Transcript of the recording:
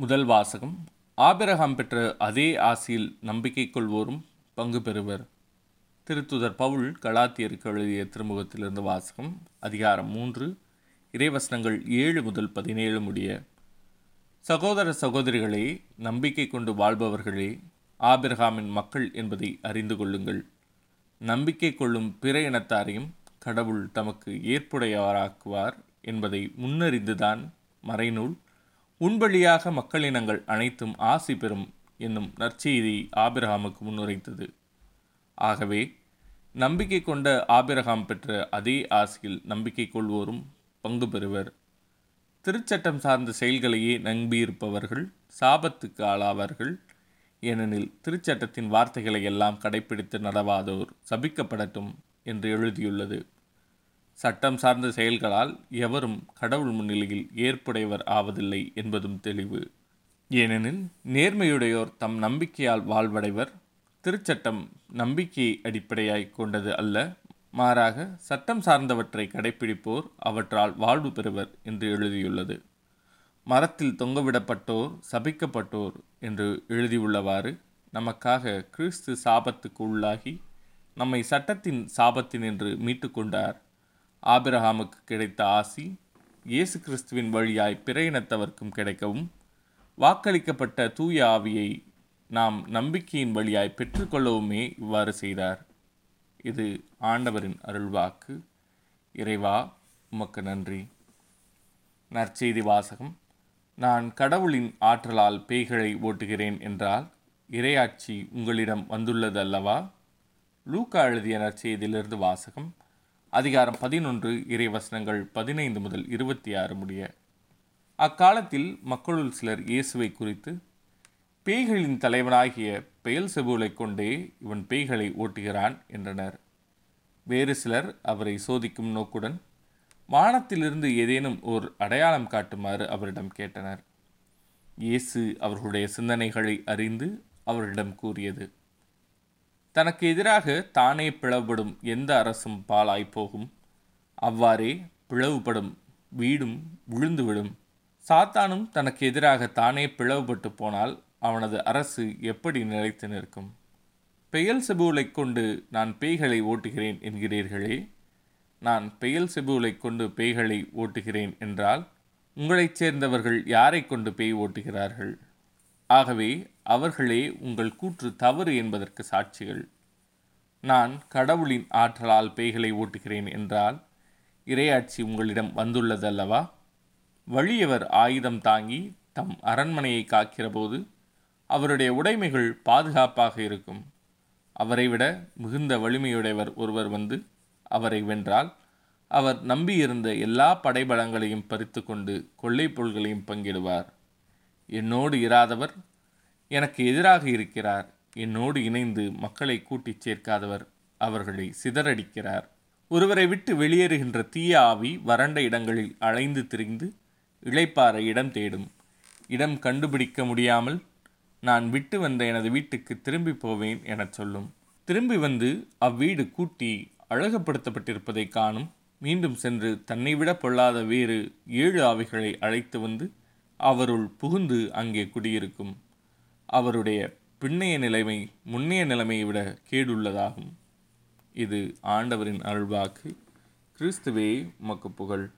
முதல் வாசகம். ஆபிரகாம் பெற்ற அதே ஆசியில் நம்பிக்கை கொள்வோரும் பங்கு பெறுவர். திருத்துதர் பவுல் கலாத்தியருக்கு எழுதிய திருமுகத்திலிருந்து வாசகம் அதிகாரம் மூன்று இறைவசனங்கள் ஏழு முதல் பதினேழு முடிய. சகோதர சகோதரிகளே நம்பிக்கை கொண்டு வாழ்பவர்களே ஆபிரகாமின் மக்கள் என்பதை அறிந்து கொள்ளுங்கள். நம்பிக்கை கொள்ளும் பிற இனத்தாரையும் கடவுள் தமக்கு ஏற்புடையவராக்குவார் என்பதை முன்னறிந்துதான் மறைநூல் உண்பழியாக மக்களினங்கள் அனைத்தும் ஆசி பெறும் என்னும் நற்செய்தி ஆபிரகாமுக்கு முன்னுரைத்தது. ஆகவே நம்பிக்கை கொண்ட ஆபிரகாம் பெற்ற அதே ஆசியில் நம்பிக்கை கொள்வோரும் பங்கு பெறுவர். திருச்சட்டம் சார்ந்த செயல்களையே நம்பியிருப்பவர்கள் சாபத்துக்கு ஆளாவார்கள். ஏனெனில் திருச்சட்டத்தின் வார்த்தைகளை எல்லாம் கடைப்பிடித்து நடவாதோர் சபிக்கப்படட்டும் என்று எழுதியுள்ளது. சட்டம் சார்ந்த செயல்களால் எவரும் கடவுள் முன்னிலையில் ஏற்புடையவர் ஆவதில்லை என்பதும் தெளிவு. ஏனெனில் நேர்மையுடையோர் தம் நம்பிக்கையால் வாழ்வடைவர் திருச்சட்டம் நம்பிக்கையை அடிப்படையாய் கொண்டது அல்ல. மாறாக சட்டம் சார்ந்தவற்றை கடைப்பிடிப்போர் அவற்றால் வாழ்வு பெறுவர் என்று எழுதியுள்ளது. மரத்தில் தொங்கவிடப்பட்டோர் சபிக்கப்பட்டோர் என்று எழுதியுள்ளவாறு நமக்காக கிறிஸ்து சாபத்துக்கு உள்ளாகி நம்மை சட்டத்தின் சாபத்தினின்று மீட்டுக்கொண்டார் ஆபிரஹாமுக்கு கிடைத்த ஆசி இயேசு கிறிஸ்துவின் வழியாய் பிற இனத்தவர்க்கும் கிடைக்கவும் வாக்களிக்கப்பட்ட தூய ஆவியை நாம் நம்பிக்கையின் வழியாய் பெற்றுக்கொள்ளவுமே இவ்வாறு செய்தார். இது ஆண்டவரின் அருள்வாக்கு. இறைவா உமக்கு நன்றி. நற்செய்தி வாசகம். நான் கடவுளின் ஆற்றலால் பேய்களை ஓட்டுகிறேன் என்றால் இறையாட்சி உங்களிடம் வந்துள்ளது அல்லவா லூக்கா எழுதிய நற்செய்தியிலிருந்து வாசகம். அதிகாரம் பதினொன்று இறைவசனங்கள் பதினைந்து முதல் இருபத்தி ஆறு முடிய. அக்காலத்தில் மக்களுள் சிலர் இயேசுவை குறித்து பேய்களின் தலைவனாகிய பெயல் செபுலை கொண்டே இவன் பேய்களை ஓட்டுகிறான் என்றனர். வேறு சிலர் அவரை சோதிக்கும் நோக்குடன் வானத்திலிருந்து ஏதேனும் ஓர் அடையாளம் காட்டுமாறு அவரிடம் கேட்டனர். இயேசு அவர்களுடைய சிந்தனைகளை அறிந்து அவரிடம் கூறியது தனக்கு எதிராக தானே பிளவுபடும் எந்த அரசும் பாலாய் போகும். அவ்வாறே பிளவுபடும் வீடும் விழுந்துவிடும் சாத்தானும் தனக்கு எதிராக தானே பிளவுபட்டு போனால் அவனது அரசு எப்படி நிலைத்து நிற்கும்? பெயல் செபுலை கொண்டு நான் பேய்களை ஓட்டுகிறேன் என்கிறீர்களே. நான் பெயல் செபுலை கொண்டு பேய்களை ஓட்டுகிறேன் என்றால் உங்களைச் சேர்ந்தவர்கள் யாரை கொண்டு பேய் ஓட்டுகிறார்கள்? ஆகவே அவர்களே உங்கள் கூற்று தவறு என்பதற்கு சாட்சிகள். நான் கடவுளின் ஆற்றலால் பேய்களை ஓட்டுகிறேன் என்றால் இரையாட்சி உங்களிடம் வந்துள்ளதல்லவா? வழியவர் ஆயுதம் தாங்கி தம் அரண்மனையை காக்கிறபோது அவருடைய உடைமைகள் பாதுகாப்பாக இருக்கும். அவரை விட மிகுந்த வலிமையுடையவர் ஒருவர் வந்து அவரை வென்றால் அவர் நம்பியிருந்த எல்லா படைபலங்களையும் பறித்து கொண்டு கொள்ளை பொருள்களையும் பங்கிடுவார். என்னோடு இராதவர் எனக்கு எதிராக இருக்கிறார். என்னோடு இணைந்து மக்களை கூட்டிச் சேர்க்காதவர் அவர்களை சிதறடிக்கிறார். ஒருவரை விட்டு வெளியேறுகின்ற தீய ஆவி வறண்ட இடங்களில் அலைந்து திரிந்து இழைப்பார இடம் தேடும். இடம் கண்டுபிடிக்க முடியாமல் நான் விட்டு வந்த எனது வீட்டுக்கு திரும்பி போவேன் எனச் சொல்லும். திரும்பி வந்து அவ்வீடு கூட்டி அழகுபடுத்தப்பட்டிருப்பதை காணும். மீண்டும் சென்று தன்னை விட பொல்லாத வேறு ஏழு ஆவிகளை அழைத்து வந்து அவருள் புகுந்து அங்கே குடியிருக்கும். அவருடைய பின்னைய நிலைமை முன்னைய நிலைமையை விட கேடுள்ளதாகும். இது ஆண்டவரின் அருள்வாக்கு. கிறிஸ்துவே உமக்கு புகழ்.